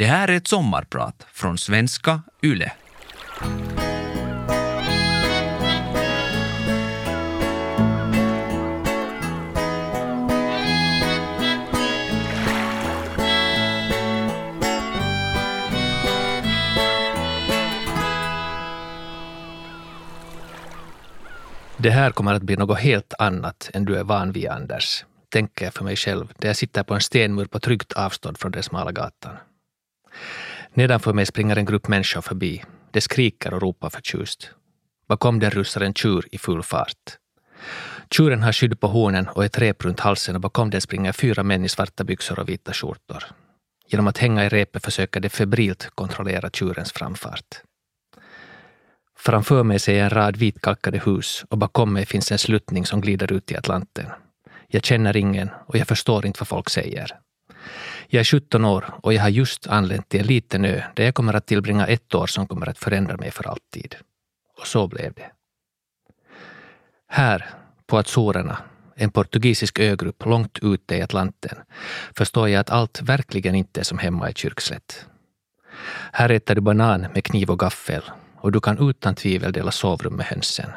Det här är ett sommarprat från svenska YLE. Det här kommer att bli något helt annat än du är van vid, Anders, tänker jag för mig själv, där jag sitter på en stenmur på tryggt avstånd från den smala gatan. Nedanför mig springer en grupp människor förbi. De skriker och ropar förtjust. Bakom dem rusar en tjur i full fart. Tjuren har skydd på hornen och ett rep runt halsen och bakom den springer fyra män i svarta byxor och vita skjortor. Genom att hänga i repet försöker de febrilt kontrollera tjurens framfart. Framför mig ser jag en rad vitkalkade hus och bakom mig finns en sluttning som glider ut i Atlanten. Jag känner ingen och jag förstår inte vad folk säger. Jag är 17 år och jag har just anlänt till en liten ö där jag kommer att tillbringa ett år som kommer att förändra mig för alltid. Och så blev det. Här, på Azorerna, en portugisisk ögrupp långt ute i Atlanten, förstår jag att allt verkligen inte är som hemma i Kyrkslätt. Här äter du banan med kniv och gaffel och du kan utan tvivel dela sovrum med hönsen.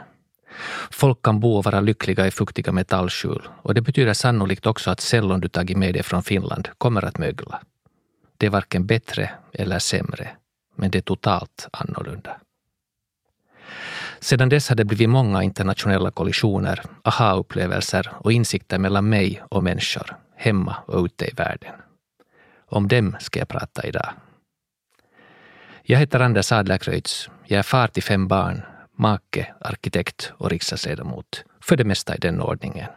Folk kan bo och vara lyckliga i fuktiga metallskjul och det betyder sannolikt också att cellon du tagit med dig från Finland kommer att mögla. Det är varken bättre eller sämre, men det är totalt annorlunda. Sedan dess har det blivit många internationella kollisioner, aha-upplevelser och insikter mellan mig och människor, hemma och ute i världen. Om dem ska jag prata idag. Jag heter Anders Adlercreutz. Jag är far till fem barn, make, arkitekt och riksdagsledamot. För det mesta i den ordningen.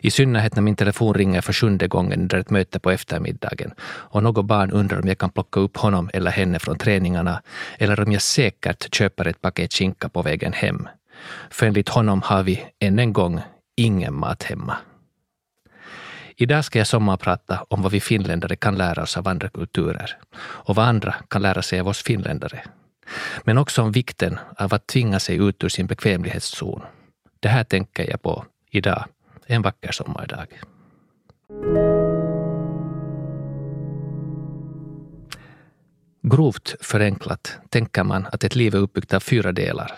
I synnerhet när min telefon ringer för sjunde gången under ett möte på eftermiddagen och något barn undrar om jag kan plocka upp honom eller henne från träningarna eller om jag säkert köper ett paket skinka på vägen hem. För enligt honom har vi, än en gång, ingen mat hemma. Idag ska jag sommarprata om vad vi finländare kan lära oss av andra kulturer och vad andra kan lära sig av oss finländare. Men också om vikten av att tvinga sig ut ur sin bekvämlighetszon. Det här tänker jag på idag, en vacker sommardag. Grovt förenklat tänker man att ett liv är uppbyggt av fyra delar.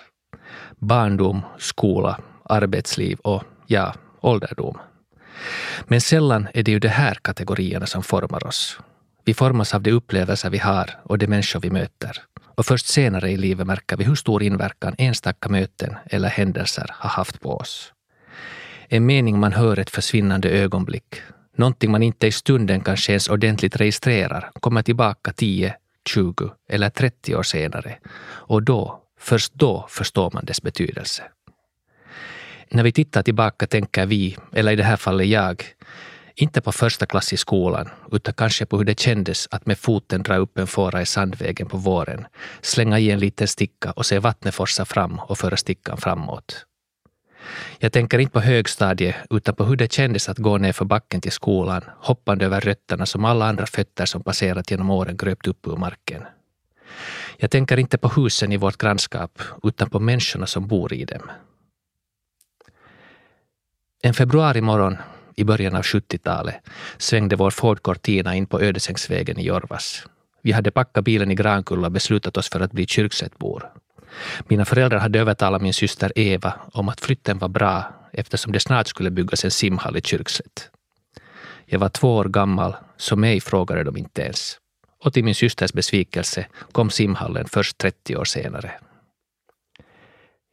Barndom, skola, arbetsliv och, ja, ålderdom. Men sällan är det ju de här kategorierna som formar oss. Vi formas av de upplevelser vi har och de människor vi möter. Och först senare i livet märker vi hur stor inverkan enstaka möten eller händelser har haft på oss. En mening man hör ett försvinnande ögonblick, någonting man inte i stunden kanske ens ordentligt registrerar, kommer tillbaka 10, 20 eller 30 år senare. Och då, först då förstår man dess betydelse. När vi tittar tillbaka tänker vi, eller i det här fallet jag, inte på första klass i skolan, utan kanske på hur det kändes att med foten dra upp en fåra i sandvägen på våren, slänga i en liten sticka och se vattnet forsa fram och föra stickan framåt. Jag tänker inte på högstadiet, utan på hur det kändes att gå ner för backen till skolan, hoppande över rötterna som alla andra fötter som passerat genom åren gröpt upp ur marken. Jag tänker inte på husen i vårt grannskap, utan på människorna som bor i dem. En februarimorgon i början av 70-talet svängde vår Ford Cortina in på Ödesängsvägen i Jorvas. Vi hade packat bilen i Grankulla och beslutat oss för att bli Kyrksättbor. Mina föräldrar hade övertalat min syster Eva om att flytten var bra eftersom det snart skulle byggas en simhall i Kyrkslätt. Jag var två år gammal, så mig frågade de inte ens. Och till min systers besvikelse kom simhallen först 30 år senare.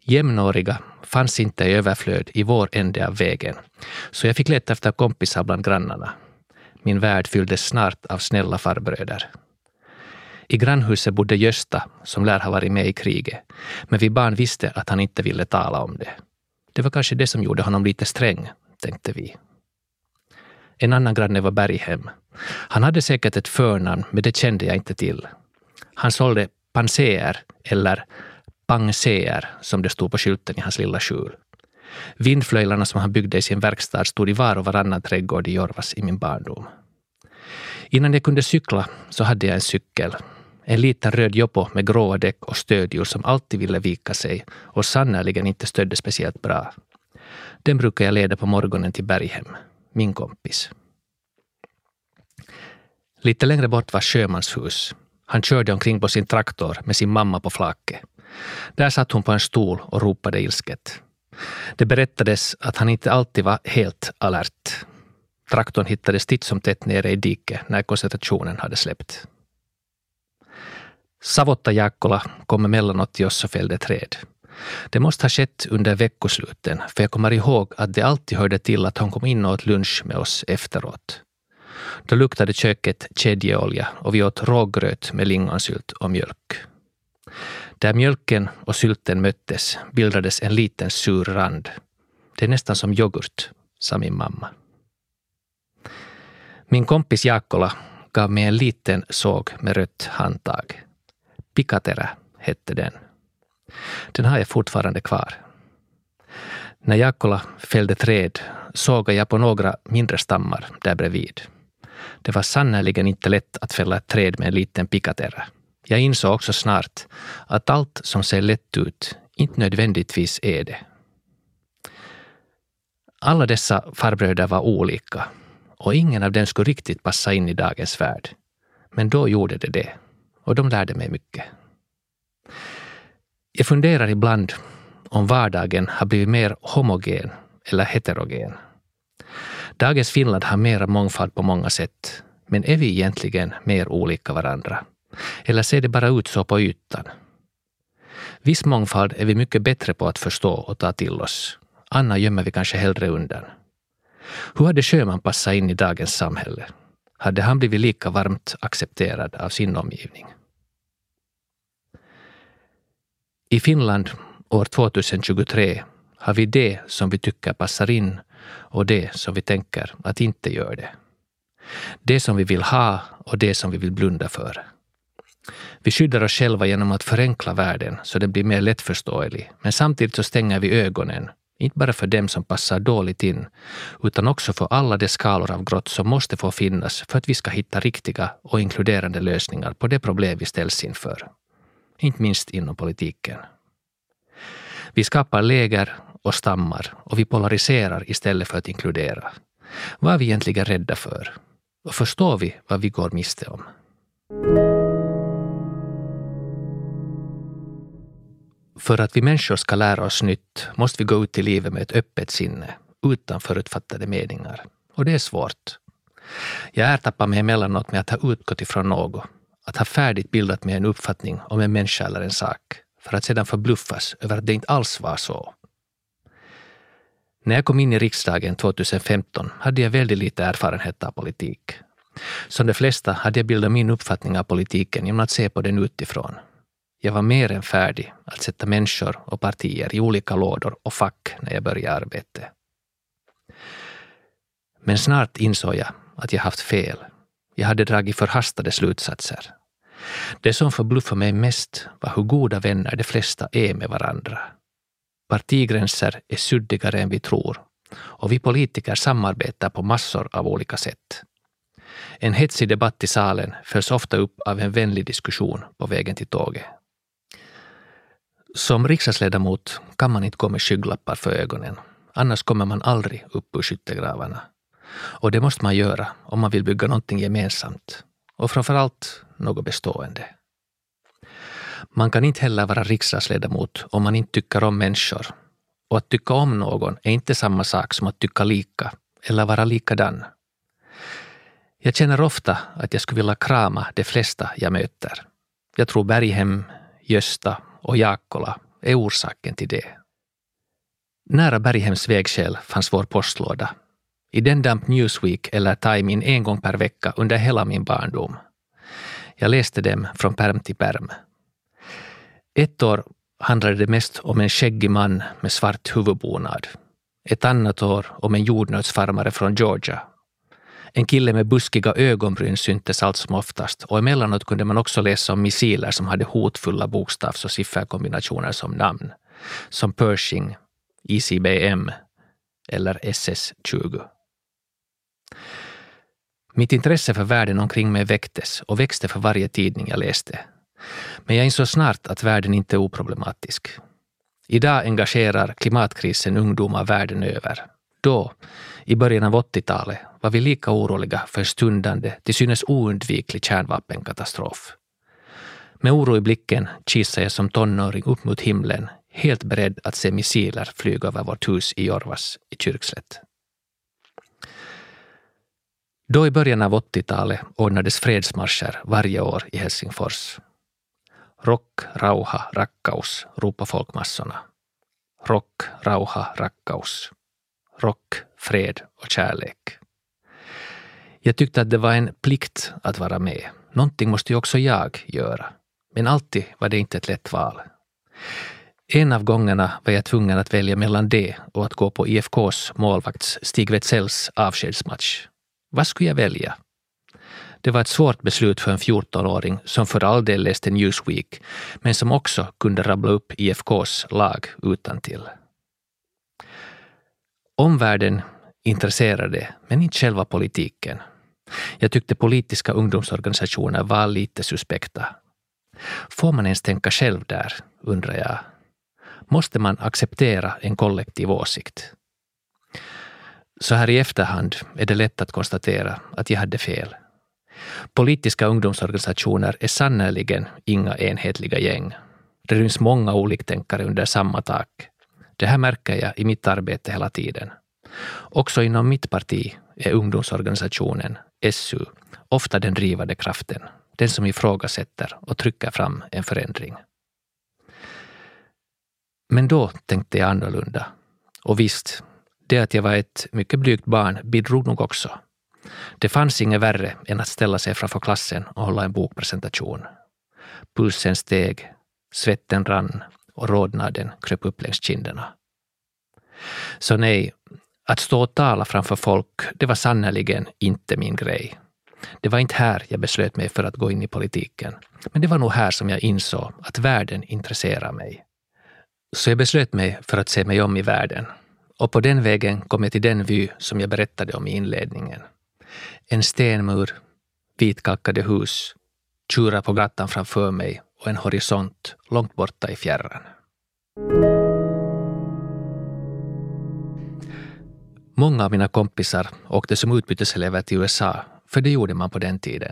Jämnåriga fanns inte i överflöd i vår ände av vägen, så jag fick leta efter kompisar bland grannarna. Min värld fylldes snart av snälla farbröder. I grannhuset bodde Gösta, som lär ha varit med i kriget, men vi barn visste att han inte ville tala om det. Det var kanske det som gjorde honom lite sträng, tänkte vi. En annan granne var Berghem. Han hade säkert ett förnamn, men det kände jag inte till. Han sålde panser, eller pangseer, som det stod på skylten i hans lilla skjul. Vindflöjlarna som han byggde i sin verkstad stod i var och varannan trädgård i Jorvas i min barndom. Innan jag kunde cykla så hade jag en cykel. En liten röd joppo med gråa däck och stödhjul som alltid ville vika sig och sannerligen inte stödde speciellt bra. Den brukar jag leda på morgonen till Berghem, min kompis. Lite längre bort var Sjömans hus. Han körde omkring på sin traktor med sin mamma på flaket. Där satt hon på en stol och ropade ilsket. Det berättades att han inte alltid var helt alert. Traktorn hittades titt som tätt nere i diket när koncentrationen hade släppt. Savotta Jaakkola kom emellanåt till oss och fällde träd. Det måste ha skett under veckosluten, för jag kommer ihåg att det alltid hörde till att hon kom in och åt lunch med oss efteråt. Då luktade köket kedjeolja och vi åt rågröt med lingonsylt och mjölk. Där mjölken och sylten möttes bildades en liten sur rand. Det är nästan som yoghurt, sa min mamma. Min kompis Jaakkola gav mig en liten såg med rött handtag. Pikatera hette den. Den har jag fortfarande kvar. När Jaakkola fällde träd sågade jag på några mindre stammar där bredvid. Det var sannerligen inte lätt att fälla ett träd med en liten pikatera. Jag insåg också snart att allt som ser lätt ut inte nödvändigtvis är det. Alla dessa farbröder var olika och ingen av dem skulle riktigt passa in i dagens värld. Men då gjorde det det och de lärde mig mycket. Jag funderar ibland om vardagen har blivit mer homogen eller heterogen. Dagens Finland har mera mångfald på många sätt, men är vi egentligen mer olika varandra? Eller ser det bara ut så på ytan? Viss mångfald är vi mycket bättre på att förstå och ta till oss. Anna gömmer vi kanske hellre undan. Hur hade Sjöman passat in i dagens samhälle? Hade han blivit lika varmt accepterad av sin omgivning? I Finland år 2023 har vi det som vi tycker passar in och det som vi tänker att inte gör det. Det som vi vill ha och det som vi vill blunda för. Vi skyddar oss själva genom att förenkla världen så den blir mer lättförståelig, men samtidigt så stänger vi ögonen, inte bara för dem som passar dåligt in, utan också för alla de skalor av grått som måste få finnas för att vi ska hitta riktiga och inkluderande lösningar på det problem vi ställs inför. Inte minst inom politiken. Vi skapar läger och stammar och vi polariserar istället för att inkludera. Vad är vi egentligen rädda för? Och förstår vi vad vi går miste om? För att vi människor ska lära oss nytt måste vi gå ut i livet med ett öppet sinne, utan förutfattade meningar. Och det är svårt. Jag ertappar mig emellanåt med att ha utgått ifrån något, att ha färdigt bildat mig en uppfattning om en människa eller en sak, för att sedan förbluffas över att det inte alls var så. När jag kom in i riksdagen 2015 hade jag väldigt lite erfarenhet av politik. Som de flesta hade jag bildat min uppfattning av politiken genom att se på den utifrån. Jag var mer än färdig att sätta människor och partier i olika lådor och fack när jag började arbete. Men snart insåg jag att jag haft fel. Jag hade dragit förhastade slutsatser. Det som förbluffade mig mest var hur goda vänner de flesta är med varandra. Partigränser är suddigare än vi tror och vi politiker samarbetar på massor av olika sätt. En hetsig debatt i salen följs ofta upp av en vänlig diskussion på vägen till tåget. Som riksdagsledamot kan man inte gå med skygglappar för ögonen. Annars kommer man aldrig upp ur skyttegravarna. Och det måste man göra om man vill bygga någonting gemensamt. Och framför allt något bestående. Man kan inte heller vara riksdagsledamot om man inte tycker om människor. Och att tycka om någon är inte samma sak som att tycka lika eller vara likadan. Jag känner ofta att jag skulle vilja krama de flesta jag möter. Jag tror Berghem, Gösta och Jaakkola är orsaken till det. Nära Berghems vägskäl fanns vår postlåda. I den damp Newsweek eller Time in en gång per vecka under hela min barndom. Jag läste dem från perm till perm. Ett år handlade det mest om en skäggig man med svart huvudbonad. Ett annat år om en jordnötsfarmare från Georgia. En kille med buskiga ögonbryn syntes allt som oftast och emellanåt kunde man också läsa om missiler som hade hotfulla bokstavs och sifferkombinationer som namn. Som Pershing, ICBM eller SS-20. Mitt intresse för världen omkring mig väcktes och växte för varje tidning jag läste. Men jag insåg snart att världen inte är oproblematisk. Idag engagerar klimatkrisen ungdomar världen över. Då, i början av 80-talet, var vi lika oroliga för en stundande, till synes oundviklig kärnvapenkatastrof. Med oro i blicken kisade jag som tonåring upp mot himlen, helt beredd att se missiler flyga över vårt hus i Jorvas i Kyrkslätt. Då i början av 80-talet ordnades fredsmarscher varje år i Helsingfors. Rock, rauha, rakkaus, ropade folkmassorna. Rock, rauha, rakkaus. Rock, fred och kärlek. Jag tyckte att det var en plikt att vara med. Någonting måste ju också jag göra. Men alltid var det inte ett lätt val. En av gångerna var jag tvungen att välja mellan det och att gå på IFKs målvakts Stig Wetzells avskedsmatch. Vad skulle jag välja? Det var ett svårt beslut för en 14-åring som för all del läste Newsweek, men som också kunde rabbla upp IFKs lag utan till. Omvärlden intresserade, men inte själva politiken. Jag tyckte politiska ungdomsorganisationer var lite suspekta. Får man ens tänka själv där, undrar jag. Måste man acceptera en kollektiv åsikt? Så här i efterhand är det lätt att konstatera att jag hade fel. Politiska ungdomsorganisationer är sannerligen inga enhetliga gäng. Det ryms många oliktänkare under samma tak. Det här märker jag i mitt arbete hela tiden. Också inom mitt parti är ungdomsorganisationen, SU, ofta den drivande kraften, den som ifrågasätter och trycker fram en förändring. Men då tänkte jag annorlunda. Och visst, det att jag var ett mycket blygt barn bidrog nog också. Det fanns inget värre än att ställa sig framför klassen och hålla en bokpresentation. Pulsen steg, svetten rann och rodnaden kröp upp längs kinderna. Så nej, att stå och tala framför folk, det var sannerligen inte min grej. Det var inte här jag beslöt mig för att gå in i politiken. Men det var nog här som jag insåg att världen intresserar mig. Så jag beslöt mig för att se mig om i världen. Och på den vägen kom jag till den vy som jag berättade om i inledningen. En stenmur, vitkalkade hus, tjurar på gatan framför mig och en horisont långt borta i fjärran. Många av mina kompisar åkte som utbyteselever till USA, för det gjorde man på den tiden.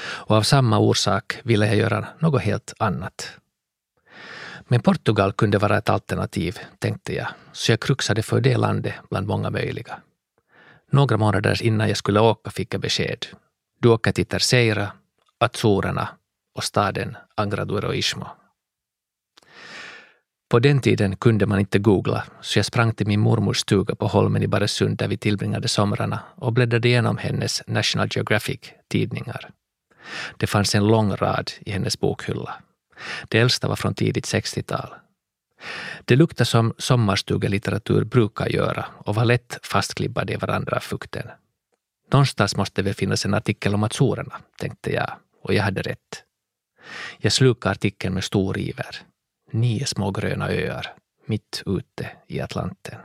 Och av samma orsak ville jag göra något helt annat. Men Portugal kunde vara ett alternativ, tänkte jag, så jag kruxade för det landet bland många möjliga. Några månader innan jag skulle åka fick jag besked. Du åker till Terceira, Azorerna och staden Angra Ismo. På den tiden kunde man inte googla, så jag sprang till min mormors stuga på Holmen i Baresund där vi tillbringade somrarna och bläddrade igenom hennes National Geographic-tidningar. Det fanns en lång rad i hennes bokhylla. Det äldsta var från tidigt 60-tal. Det luktade som sommarstugelitteratur brukar göra och var lätt fastklibbade i varandra av fukten. Någonstans måste det väl finnas en artikel om Azorerna, tänkte jag, och jag hade rätt. Jag slukade artikeln med stor iver. Nio små gröna öar, mitt ute i Atlanten.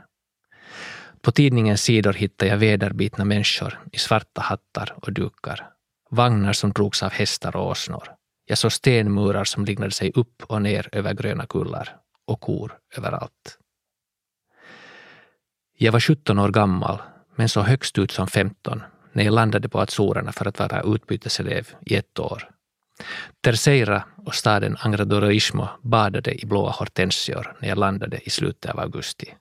På tidningens sidor hittade jag vederbitna människor i svarta hattar och dukar. Vagnar som drogs av hästar och åsnor. Jag såg stenmurar som lignade sig upp och ner över gröna kullar och kor överallt. Jag var 17 år gammal, men såg högst ut som 15 när jag landade på Azorerna för att vara utbyteselev i ett år. Terceira och staden Angradoroismo badade i blåa hortensior när jag landade i slutet av augusti.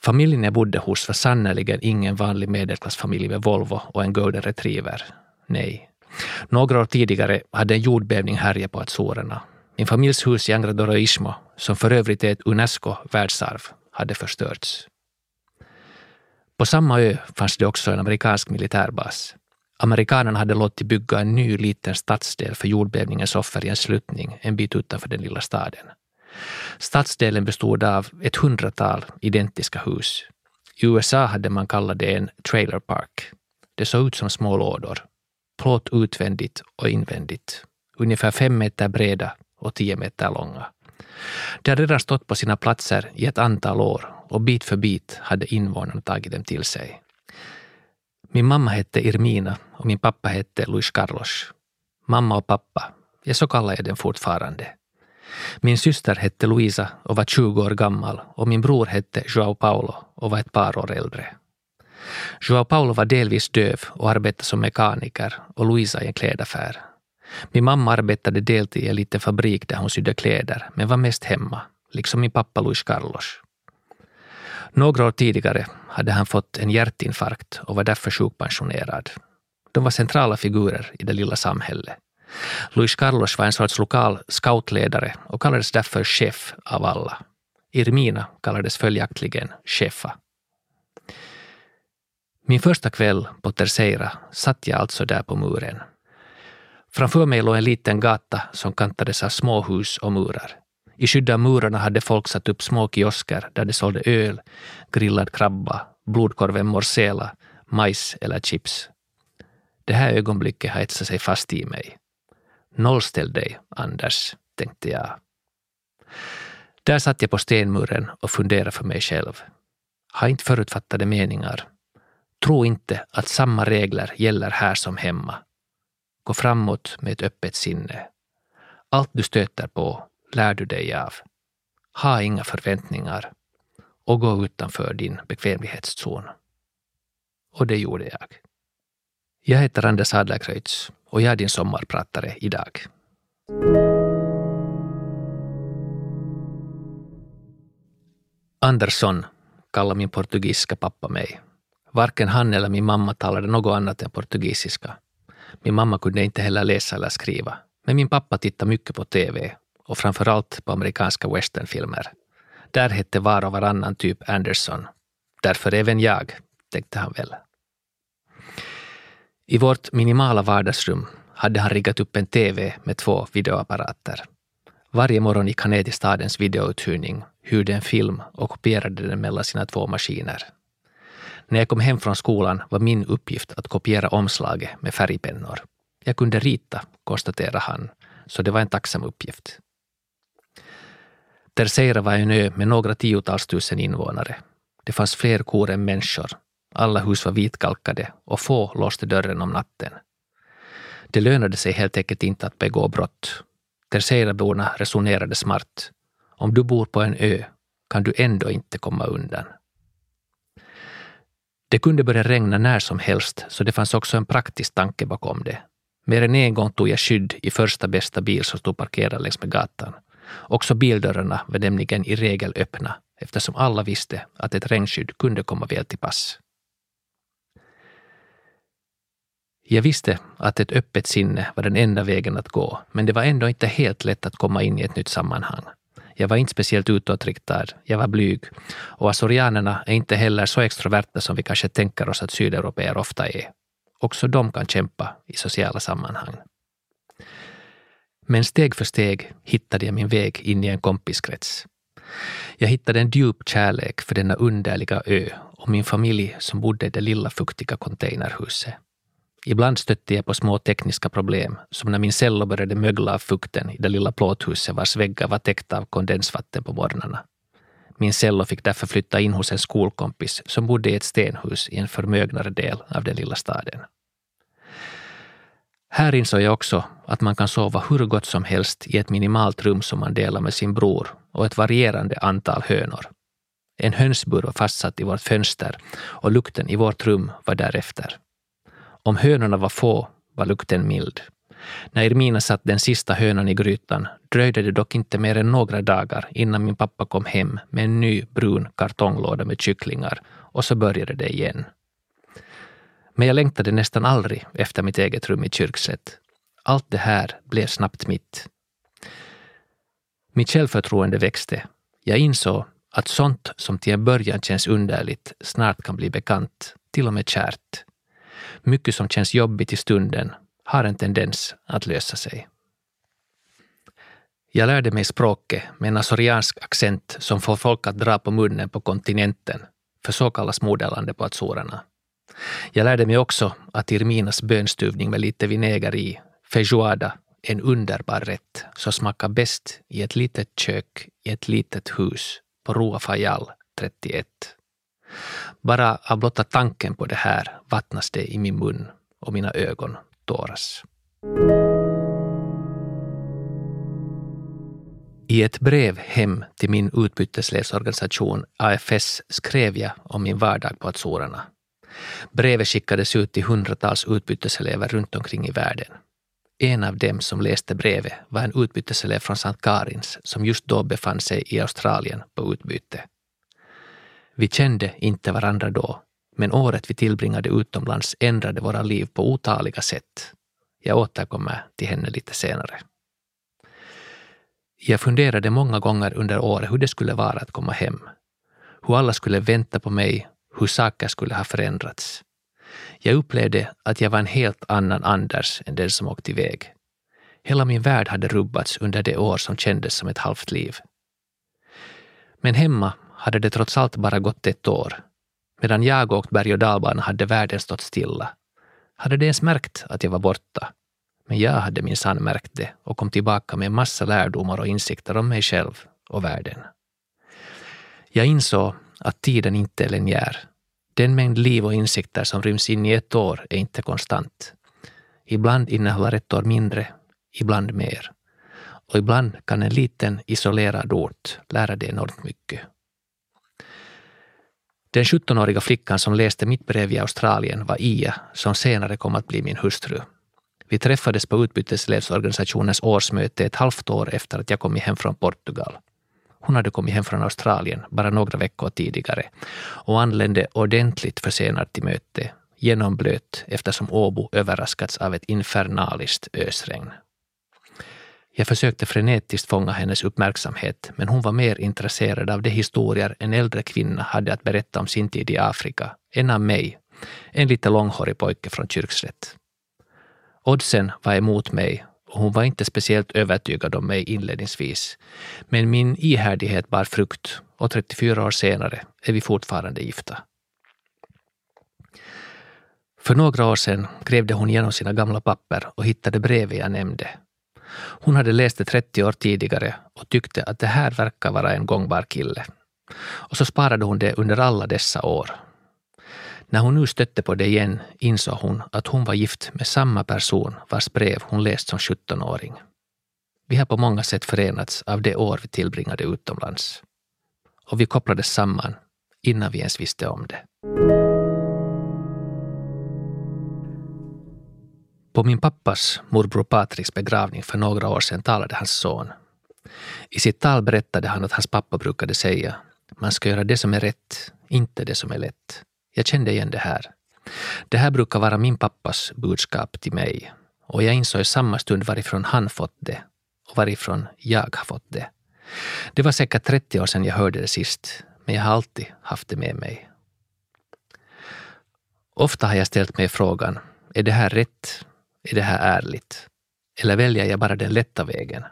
Familjen jag bodde hos var sannerligen ingen vanlig medelklassfamilj med Volvo och en golden retriever. Nej. Några år tidigare hade en jordbävning härjat på Azorerna. Min familjs hus i Angradoroismo, som för övrigt är ett Unesco-världsarv, hade förstörts. På samma ö fanns det också en amerikansk militärbas. Amerikanerna hade låtit bygga en ny liten stadsdel för jordbävningens offer i en sluttning en bit utanför den lilla staden. Stadsdelen bestod av ett hundratal identiska hus. I USA hade man kallat det en trailer park. Det såg ut som små lådor. Plåt utvändigt och invändigt. Ungefär fem meter breda och tio meter långa. De hade redan stått på sina platser i ett antal år och bit för bit hade invånarna tagit dem till sig. Min mamma hette Irmina och min pappa hette Luis Carlos. Mamma och pappa, ja så kallar jag dem fortfarande. Min syster hette Luisa och var 20 år gammal och min bror hette Joao Paulo och var ett par år äldre. Joao Paulo var delvis döv och arbetade som mekaniker och Luisa i en klädaffär. Min mamma arbetade deltid i en liten fabrik där hon sydde kläder men var mest hemma, liksom min pappa Luis Carlos. Några år tidigare hade han fått en hjärtinfarkt och var därför sjukpensionerad. De var centrala figurer i det lilla samhället. Luis Carlos var en sorts lokal scoutledare och kallades därför chef av alla. Irmina kallades följaktligen chefa. Min första kväll på Terceira satt jag alltså där på muren. Framför mig låg en liten gata som kantades av småhus och murar. I skydd av murarna hade folk satt upp små kiosker där de sålde öl, grillad krabba, blodkorven morsela, majs eller chips. Det här ögonblicket har etsat sig fast i mig. Nollställ dig, Anders, tänkte jag. Där satt jag på stenmuren och funderade för mig själv. Ha inte förutfattade meningar. Tro inte att samma regler gäller här som hemma. Gå framåt med ett öppet sinne. Allt du stöter på lär du dig av. Ha inga förväntningar och gå utanför din bekvämlighetszon. Och det gjorde jag. Jag heter Anders Adlercreutz och jag är din sommarpratare idag. Andersson kallar min portugisiska pappa mig. Varken han eller min mamma talade något annat än portugisiska. Min mamma kunde inte heller läsa eller skriva. Men min pappa tittade mycket på TV och framför allt på amerikanska westernfilmer. Där hette var och varannan typ Anderson. Därför även jag, tänkte han väl. I vårt minimala vardagsrum hade han riggat upp en TV med två videoapparater. Varje morgon gick han ner till stadens videouthyrning, hyrde en film och kopierade den mellan sina två maskiner. När jag kom hem från skolan var min uppgift att kopiera omslaget med färgpennor. Jag kunde rita, konstaterade han, så det var en tacksam uppgift. Terceira var en ö med några tiotals tusen invånare. Det fanns fler kor än människor. Alla hus var vitkalkade och få låste dörren om natten. Det lönade sig helt enkelt inte att begå brott. Terceiraborna resonerade smart. Om du bor på en ö kan du ändå inte komma undan. Det kunde börja regna när som helst, så det fanns också en praktisk tanke bakom det. Mer än en gång tog jag skydd i första bästa bil som stod parkerad längs med gatan. Också bildörrarna var nämligen i regel öppna eftersom alla visste att ett regnskydd kunde komma väl till pass. Jag visste att ett öppet sinne var den enda vägen att gå, men det var ändå inte helt lätt att komma in i ett nytt sammanhang. Jag var inte speciellt utåtriktad, jag var blyg och azorianerna är inte heller så extroverta som vi kanske tänker oss att sydeuropeer ofta är. Också de kan kämpa i sociala sammanhang. Men steg för steg hittade jag min väg in i en kompiskrets. Jag hittade en djup kärlek för denna underliga ö och min familj som bodde i det lilla fuktiga containerhuset. Ibland stötte jag på små tekniska problem, som när min cello började mögla av fukten i det lilla plåthuset vars väggar var täckta av kondensvatten på morgnarna. Min cello fick därför flytta in hos en skolkompis som bodde i ett stenhus i en förmögnare del av den lilla staden. Här insåg jag också att man kan sova hur gott som helst i ett minimalt rum som man delar med sin bror och ett varierande antal hönor. En hönsbur var fastsatt i vårt fönster och lukten i vårt rum var därefter. Om hönorna var få var lukten mild. När Irmina satt den sista hönan i grytan dröjde det dock inte mer än några dagar innan min pappa kom hem med en ny brun kartonglåda med kycklingar och så började det igen. Men jag längtade nästan aldrig efter mitt eget rum i Kyrkslätt. Allt det här blev snabbt mitt. Mitt självförtroende växte. Jag insåg att sånt som till en början känns underligt snart kan bli bekant, till och med kärt. Mycket som känns jobbigt i stunden har en tendens att lösa sig. Jag lärde mig språket med en azoriansk accent som får folk att dra på munnen på kontinenten, för så kallas moderlandet på Azorerna. Jag lärde mig också att Irminas bönstuvning med lite vinäger i, feijoada, en underbar rätt som smakar bäst i ett litet kök i ett litet hus på Rua Fajal 31. Bara av blotta tanken på det här vattnas det i min mun och mina ögon tåras. I ett brev hem till min utbyteselevsorganisation AFS skrev jag om min vardag på Azorerna. Brevet skickades ut till hundratals utbyteselever runt omkring i världen. En av dem som läste brevet var en utbyteselev från St. Karins som just då befann sig i Australien på utbyte. Vi kände inte varandra då, men året vi tillbringade utomlands ändrade våra liv på otaliga sätt. Jag återkommer till henne lite senare. Jag funderade många gånger under året hur det skulle vara att komma hem. Hur alla skulle vänta på mig, hur saker skulle ha förändrats. Jag upplevde att jag var en helt annan Anders än den som åkt iväg. Hela min värld hade rubbats under det år som kändes som ett halvt liv. Men hemma hade det trots allt bara gått ett år. Medan jag åkt berg och dalbana hade världen stått stilla. Hade det ens märkt att jag var borta? Men jag hade minsann märkt det och kom tillbaka med en massa lärdomar och insikter om mig själv och världen. Jag insåg att tiden inte är linjär. Den mängd liv och insikter som ryms in i ett år är inte konstant. Ibland innehåller ett år mindre, ibland mer. Och ibland kan en liten isolerad ort lära dig enormt mycket. Den 17-åriga flickan som läste mitt brev i Australien var Ia, som senare kom att bli min hustru. Vi träffades på utbyteselevsorganisationens årsmöte ett halvt år efter att jag kommit hem från Portugal. Hon hade kommit hem från Australien bara några veckor tidigare och anlände ordentligt försenad till möte, genomblöt eftersom Åbo överraskats av ett infernaliskt ösregn. Jag försökte frenetiskt fånga hennes uppmärksamhet, men hon var mer intresserad av de historier en äldre kvinna hade att berätta om sin tid i Afrika, än av mig, en lite långhårig pojke från Kyrkslätt. Oddsen var emot mig hon var inte speciellt övertygad om mig inledningsvis. Men min ihärdighet bar frukt och 34 år senare är vi fortfarande gifta. För några år sedan grävde hon igenom sina gamla papper och hittade brevet jag nämnde. Hon hade läst det 30 år tidigare och tyckte att det här verkar vara en gångbar kille. Och så sparade hon det under alla dessa år. När hon nu stötte på det igen insåg hon att hon var gift med samma person vars brev hon läst som 17-åring. Vi har på många sätt förenats av det år vi tillbringade utomlands. Och vi kopplades samman innan vi ens visste om det. På min pappas morbror Patriks begravning för några år sedan talade hans son. I sitt tal berättade han att hans pappa brukade säga man ska göra det som är rätt, inte det som är lätt. Jag kände igen det här. Det här brukar vara min pappas budskap till mig och jag insåg i samma stund varifrån han fått det och varifrån jag har fått det. Det var säkert 30 år sedan jag hörde det sist, men jag har alltid haft det med mig. Ofta har jag ställt mig frågan, är det här rätt? Är det här ärligt? Eller väljer jag bara den lätta vägen?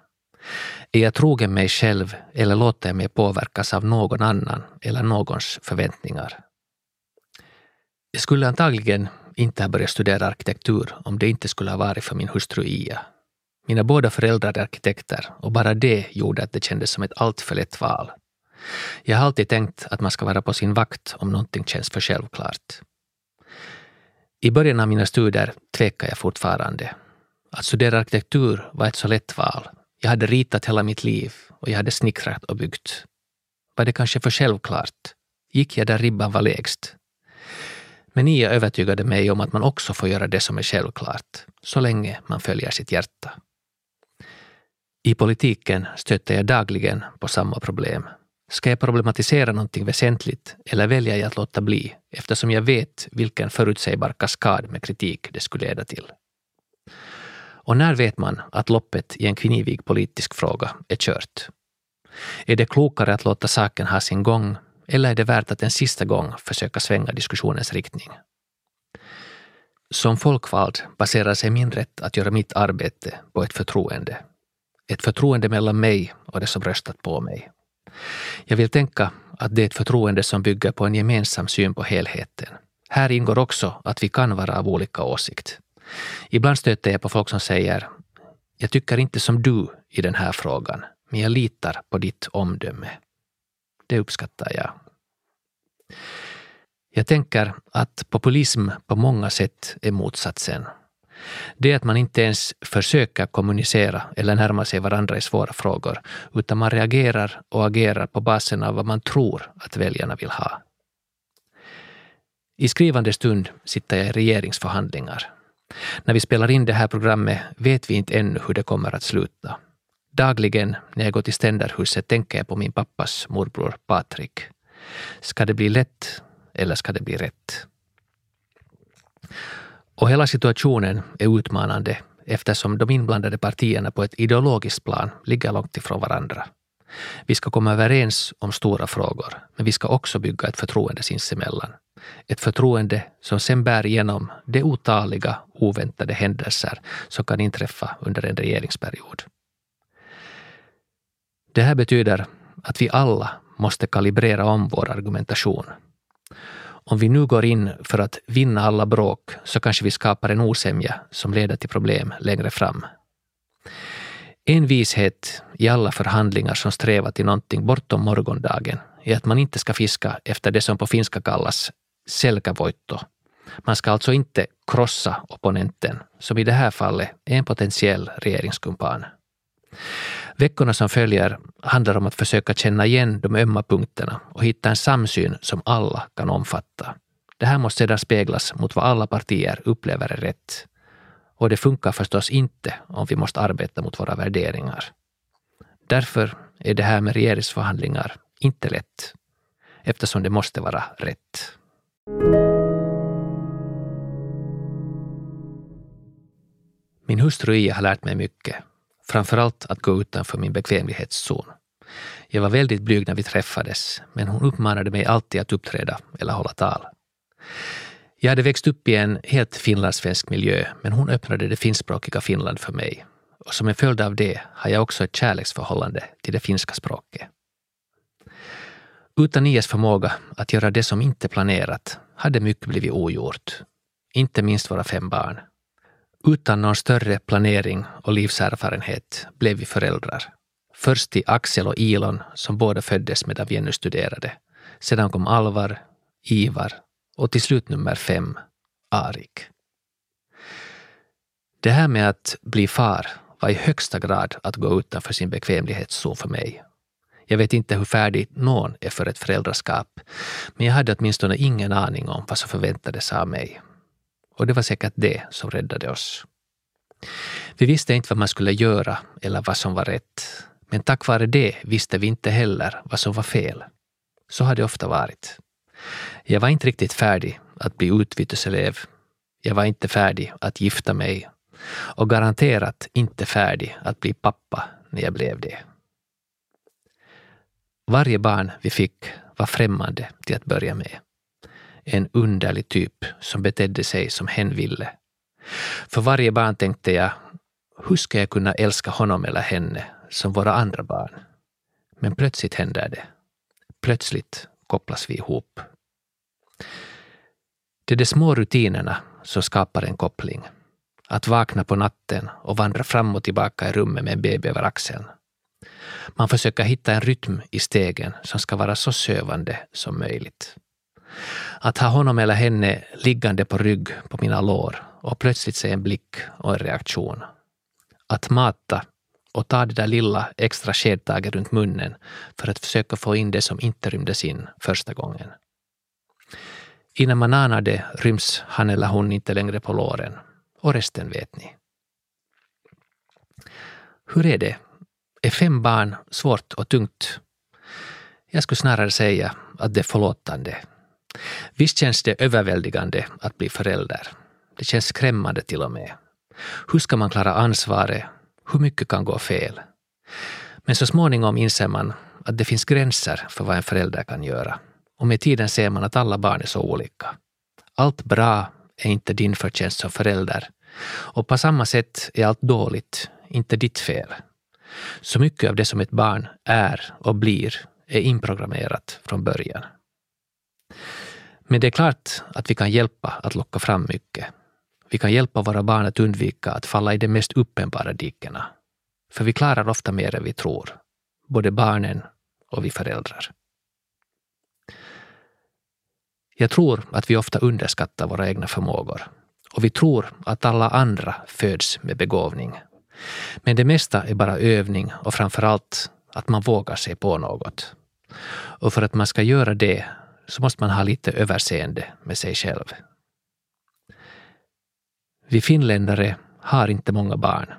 Är jag trogen mig själv eller låter jag mig påverkas av någon annan eller någons förväntningar? Jag skulle antagligen inte ha börjat studera arkitektur om det inte skulle ha varit för min hustru Ia. Mina båda föräldrar är arkitekter och bara det gjorde att det kändes som ett alltför lätt val. Jag har alltid tänkt att man ska vara på sin vakt om någonting känns för självklart. I början av mina studier tvekade jag fortfarande. Att studera arkitektur var ett så lätt val. Jag hade ritat hela mitt liv och jag hade snickrat och byggt. Var det kanske för självklart? Gick jag där ribban var lägst? Men Ia övertygade mig om att man också får göra det som är självklart, så länge man följer sitt hjärta. I politiken stöter jag dagligen på samma problem. Ska jag problematisera någonting väsentligt eller väljer jag att låta bli eftersom jag vet vilken förutsägbar kaskad med kritik det skulle leda till? Och när vet man att loppet i en knivig politisk fråga är kört? Är det klokare att låta saken ha sin gång eller är det värt att en sista gång försöka svänga diskussionens riktning? Som folkvald baserar sig min rätt att göra mitt arbete på ett förtroende. Ett förtroende mellan mig och de som röstat på mig. Jag vill tänka att det är ett förtroende som bygger på en gemensam syn på helheten. Här ingår också att vi kan vara av olika åsikt. Ibland stöter jag på folk som säger jag tycker inte som du i den här frågan, men jag litar på ditt omdöme. Det uppskattar jag. Jag tänker att populism på många sätt är motsatsen. Det är att man inte ens försöker kommunicera eller närma sig varandra i svåra frågor, utan man reagerar och agerar på basen av vad man tror att väljarna vill ha. I skrivande stund sitter jag i regeringsförhandlingar. När vi spelar in det här programmet vet vi inte ännu hur det kommer att sluta. Dagligen när jag går till ständerhuset tänker jag på min pappas morbror Patrik. Ska det bli lätt eller ska det bli rätt? Och hela situationen är utmanande eftersom de inblandade partierna på ett ideologiskt plan ligger långt ifrån varandra. Vi ska komma överens om stora frågor, men vi ska också bygga ett förtroende sinsemellan. Ett förtroende som sen bär igenom de otaliga oväntade händelser som kan inträffa under en regeringsperiod. Det här betyder att vi alla måste kalibrera om vår argumentation. Om vi nu går in för att vinna alla bråk så kanske vi skapar en osämja som leder till problem längre fram. En vishet i alla förhandlingar som strävar till någonting bortom morgondagen är att man inte ska fiska efter det som på finska kallas selkävoitto. Man ska alltså inte krossa opponenten, som i det här fallet är en potentiell regeringskumpan. Veckorna som följer handlar om att försöka känna igen de ömma punkterna och hitta en samsyn som alla kan omfatta. Det här måste sedan speglas mot vad alla partier upplever är rätt. Och det funkar förstås inte om vi måste arbeta mot våra värderingar. Därför är det här med regeringsförhandlingar inte lätt, eftersom det måste vara rätt. Min hustru Ia har lärt mig mycket Framförallt att gå utanför min bekvämlighetszon. Jag var väldigt blyg när vi träffades, men hon uppmanade mig alltid att uppträda eller hålla tal. Jag hade växt upp i en helt finlandssvensk miljö, men hon öppnade det finskspråkiga Finland för mig. Och som en följd av det har jag också ett kärleksförhållande till det finska språket. Utan IS förmåga att göra det som inte planerat hade mycket blivit ogjort. Inte minst våra fem barn. Utan någon större planering och livserfarenhet blev vi föräldrar. Först till Axel och Ilon som båda föddes medan vi ännu studerade. Sedan kom Alvar, Ivar och till slut nummer fem, Arik. Det här med att bli far var i högsta grad att gå utanför sin bekvämlighetszon för mig. Jag vet inte hur färdig någon är för ett föräldraskap, men jag hade åtminstone ingen aning om vad som förväntades av mig. Och det var säkert det som räddade oss. Vi visste inte vad man skulle göra eller vad som var rätt. Men tack vare det visste vi inte heller vad som var fel. Så har det ofta varit. Jag var inte riktigt färdig att bli utbyteselev. Jag var inte färdig att gifta mig och garanterat inte färdig att bli pappa när jag blev det. Varje barn vi fick var främmande till att börja med en underlig typ som betedde sig som hen ville. För varje barn tänkte jag, hur ska jag kunna älska honom eller henne som våra andra barn? Men plötsligt händer det. Plötsligt kopplas vi ihop. Det är de små rutinerna som skapar en koppling. Att vakna på natten och vandra fram och tillbaka i rummet med en baby över axeln. Man försöker hitta en rytm i stegen som ska vara så sövande som möjligt. Att ha honom eller henne liggande på rygg på mina lår och plötsligt se en blick och en reaktion. Att mata och ta det där lilla extra skedtaget runt munnen för att försöka få in det som inte rymdes in första gången. Innan man anar det ryms han eller hon inte längre på låren. Och resten vet ni. Hur är det? Är fem barn svårt och tungt? Jag skulle snarare säga att det är förlåtande Visst känns det överväldigande att bli förälder. Det känns skrämmande till och med. Hur ska man klara ansvaret? Hur mycket kan gå fel? Men så småningom inser man att det finns gränser för vad en förälder kan göra. Och med tiden ser man att alla barn är så olika. Allt bra är inte din förtjänst som förälder. Och på samma sätt är allt dåligt inte ditt fel. Så mycket av det som ett barn är och blir är inprogrammerat från början. Men det är klart att vi kan hjälpa att locka fram mycket. Vi kan hjälpa våra barn att undvika att falla i de mest uppenbara dikena. För vi klarar ofta mer än vi tror. Både barnen och vi föräldrar. Jag tror att vi ofta underskattar våra egna förmågor och vi tror att alla andra föds med begåvning. Men det mesta är bara övning och framför allt att man vågar sig på något. Och för att man ska göra det så måste man ha lite överseende med sig själv. Vi finländare har inte många barn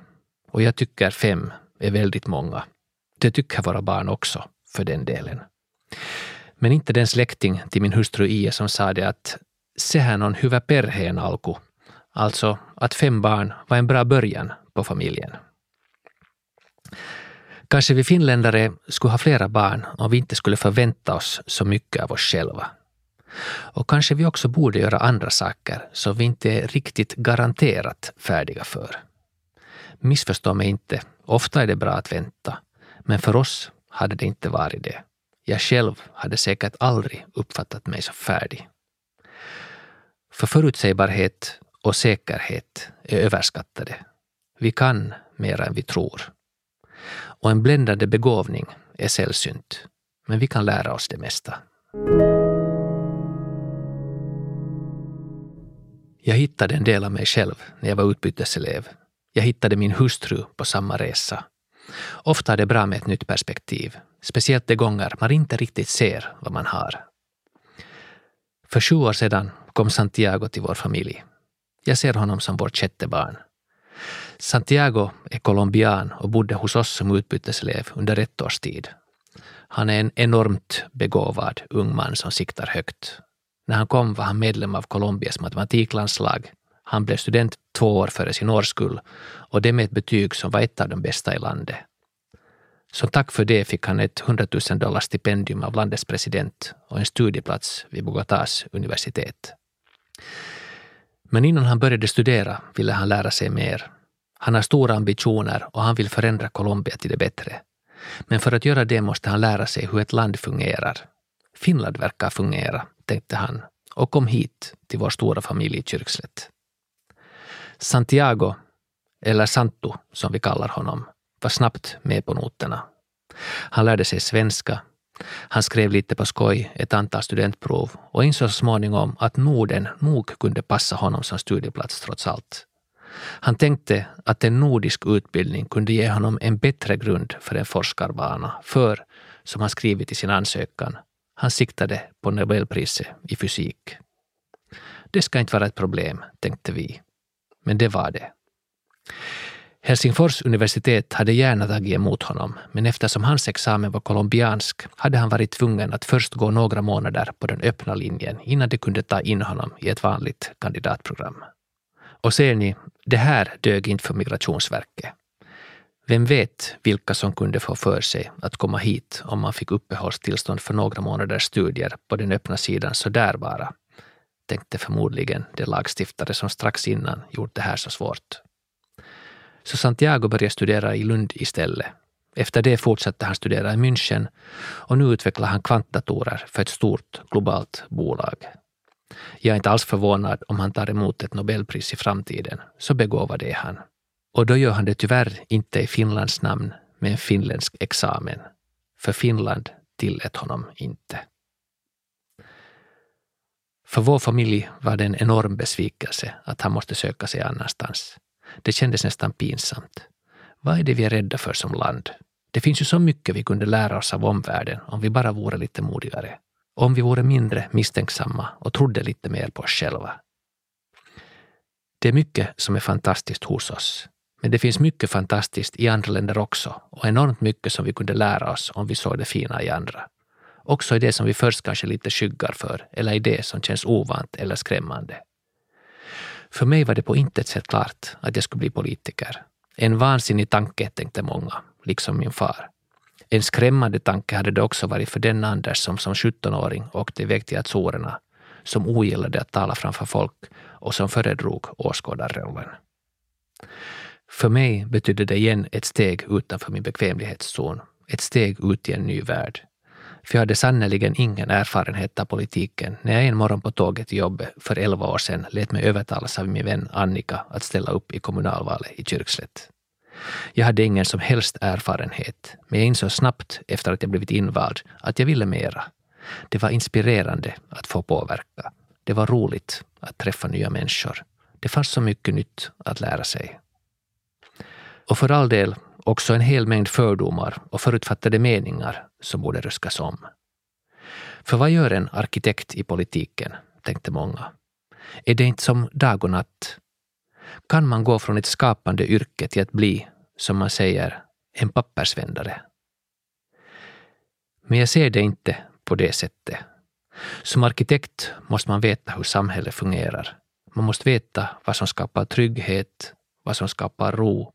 och jag tycker fem är väldigt många. Det tycker våra barn också, för den delen. Men inte den släkting till min hustru Ia som sa det att se här någon hyvä perheen alku. Alltså att fem barn var en bra början på familjen. Kanske vi finländare skulle ha flera barn om vi inte skulle förvänta oss så mycket av oss själva. Och kanske vi också borde göra andra saker som vi inte är riktigt garanterat färdiga för. Missförstå mig inte, ofta är det bra att vänta. Men för oss hade det inte varit det. Jag själv hade säkert aldrig uppfattat mig så färdig. För förutsägbarhet och säkerhet är överskattade. Vi kan mer än vi tror. Och en bländande begåvning är sällsynt. Men vi kan lära oss det mesta. Jag hittade en del av mig själv när jag var utbyteselev. Jag hittade min hustru på samma resa. Ofta är det bra med ett nytt perspektiv, speciellt de gånger man inte riktigt ser vad man har. För sju år sedan kom Santiago till vår familj. Jag ser honom som vårt sjätte barn. Santiago är colombian och bodde hos oss som utbyteselev under ett års tid. Han är en enormt begåvad ung man som siktar högt. När han kom var han medlem av Colombias matematiklandslag. Han blev student två år före sin årskull och det med ett betyg som var ett av de bästa i landet. Som tack för det fick han ett 100 000 dollar stipendium av landets president och en studieplats vid Bogotás universitet. Men innan han började studera ville han lära sig mer. Han har stora ambitioner och han vill förändra Colombia till det bättre. Men för att göra det måste han lära sig hur ett land fungerar. Finland verkar fungera, tänkte han och kom hit till vår stora familj i Kyrkslätt. Santiago, eller Santo som vi kallar honom, var snabbt med på noterna. Han lärde sig svenska, han skrev lite på skoj ett antal studentprov och insåg så småningom att Norden nog kunde passa honom som studieplats trots allt. Han tänkte att en nordisk utbildning kunde ge honom en bättre grund för en forskarbana, för, som han skrivit i sin ansökan, han siktade på Nobelpriset i fysik. Det ska inte vara ett problem, tänkte vi. Men det var det. Helsingfors universitet hade gärna tagit emot honom, men eftersom hans examen var colombiansk hade han varit tvungen att först gå några månader på den öppna linjen innan de kunde ta in honom i ett vanligt kandidatprogram. Och ser ni, det här dög inte för Migrationsverket. Vem vet vilka som kunde få för sig att komma hit om man fick uppehållstillstånd för några månaders studier på den öppna sidan så där bara, tänkte förmodligen de lagstiftare som strax innan gjort det här så svårt. Så Santiago började studera i Lund istället. Efter det fortsatte han studera i München och nu utvecklar han kvantdatorer för ett stort globalt bolag. Jag är inte alls förvånad om han tar emot ett Nobelpris i framtiden, så begåvad är han. Och då gör han det tyvärr inte i Finlands namn med en finländsk examen, för Finland tillät honom inte. För vår familj var det en enorm besvikelse att han måste söka sig annanstans. Det kändes nästan pinsamt. Vad är det vi är rädda för som land? Det finns ju så mycket vi kunde lära oss av omvärlden om vi bara vore lite modigare. Om vi vore mindre misstänksamma och trodde lite mer på oss själva. Det är mycket som är fantastiskt hos oss. Men det finns mycket fantastiskt i andra länder också och enormt mycket som vi kunde lära oss om vi såg det fina i andra. Också i det som vi först kanske lite skyggar för eller i det som känns ovant eller skrämmande. För mig var det på intet sätt klart att jag skulle bli politiker. En vansinnig tanke, tänkte många, liksom min far. En skrämmande tanke hade det också varit för den Anders som som 17-åring åkte iväg till Azorerna, som ogillade att tala framför folk och som föredrog åskådarrollen. För mig betydde det igen ett steg utanför min bekvämlighetszon, ett steg ut i en ny värld. För jag hade sannerligen ingen erfarenhet av politiken när jag en morgon på tåget till jobbet för elva år sedan lät mig övertalas av min vän Annika att ställa upp i kommunalvalet i Kyrkslätt. Jag hade ingen som helst erfarenhet, men jag insåg snabbt efter att jag blivit invald att jag ville mera. Det var inspirerande att få påverka. Det var roligt att träffa nya människor. Det fanns så mycket nytt att lära sig. Och för all del också en hel mängd fördomar och förutfattade meningar som borde ruskas om. För vad gör en arkitekt i politiken, tänkte många. Är det inte som dag och natt? Kan man gå från ett skapande yrke till att bli, som man säger, en pappersvändare? Men jag ser det inte på det sättet. Som arkitekt måste man veta hur samhället fungerar. Man måste veta vad som skapar trygghet, vad som skapar ro,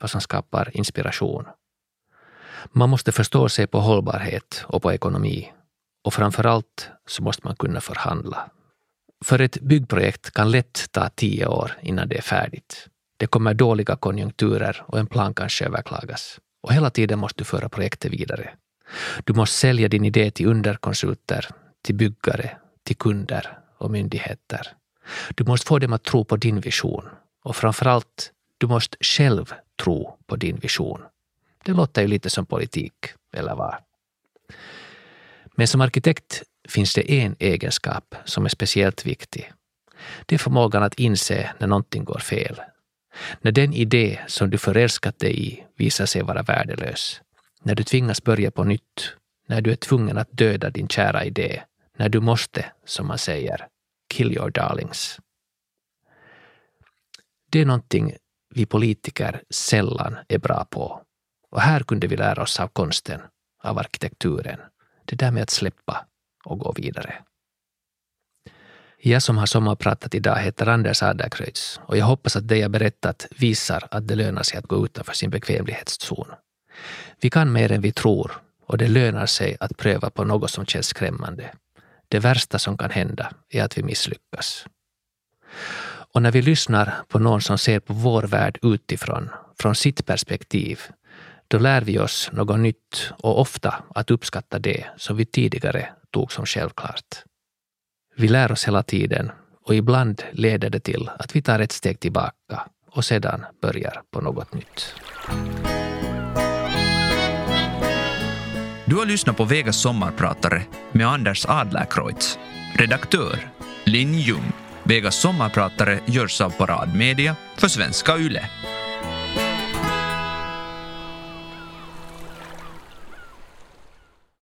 vad som skapar inspiration. Man måste förstå sig på hållbarhet och på ekonomi. Och framför allt så måste man kunna förhandla. För ett byggprojekt kan lätt ta tio år innan det är färdigt. Det kommer dåliga konjunkturer och en plan kanske överklagas. Och hela tiden måste du föra projektet vidare. Du måste sälja din idé till underkonsulter, till byggare, till kunder och myndigheter. Du måste få dem att tro på din vision. Och framför allt, du måste själv tro på din vision. Det låter ju lite som politik, eller vad? Men som arkitekt finns det en egenskap som är speciellt viktig. Det är förmågan att inse när någonting går fel. När den idé som du förälskat dig i visar sig vara värdelös. När du tvingas börja på nytt. När du är tvungen att döda din kära idé. När du måste, som man säger, kill your darlings. Det är någonting vi politiker sällan är bra på. Och här kunde vi lära oss av konsten, av arkitekturen. Det där med att släppa och gå vidare. Jag som har sommarpratat idag heter Anders Adlercreutz och jag hoppas att det jag berättat visar att det lönar sig att gå utanför sin bekvämlighetszon. Vi kan mer än vi tror och det lönar sig att pröva på något som känns skrämmande. Det värsta som kan hända är att vi misslyckas. Och när vi lyssnar på någon som ser på vår värld utifrån, från sitt perspektiv, då lär vi oss något nytt och ofta att uppskatta det som vi tidigare tog som självklart. Vi lär oss hela tiden och ibland leder det till att vi tar ett steg tillbaka och sedan börjar på något nytt. Du har lyssnat på Vegas sommarpratare med Anders Adlercreutz, Redaktör Linn Ljung. Vegas sommarpratare görs av Paradmedia för Svenska Yle.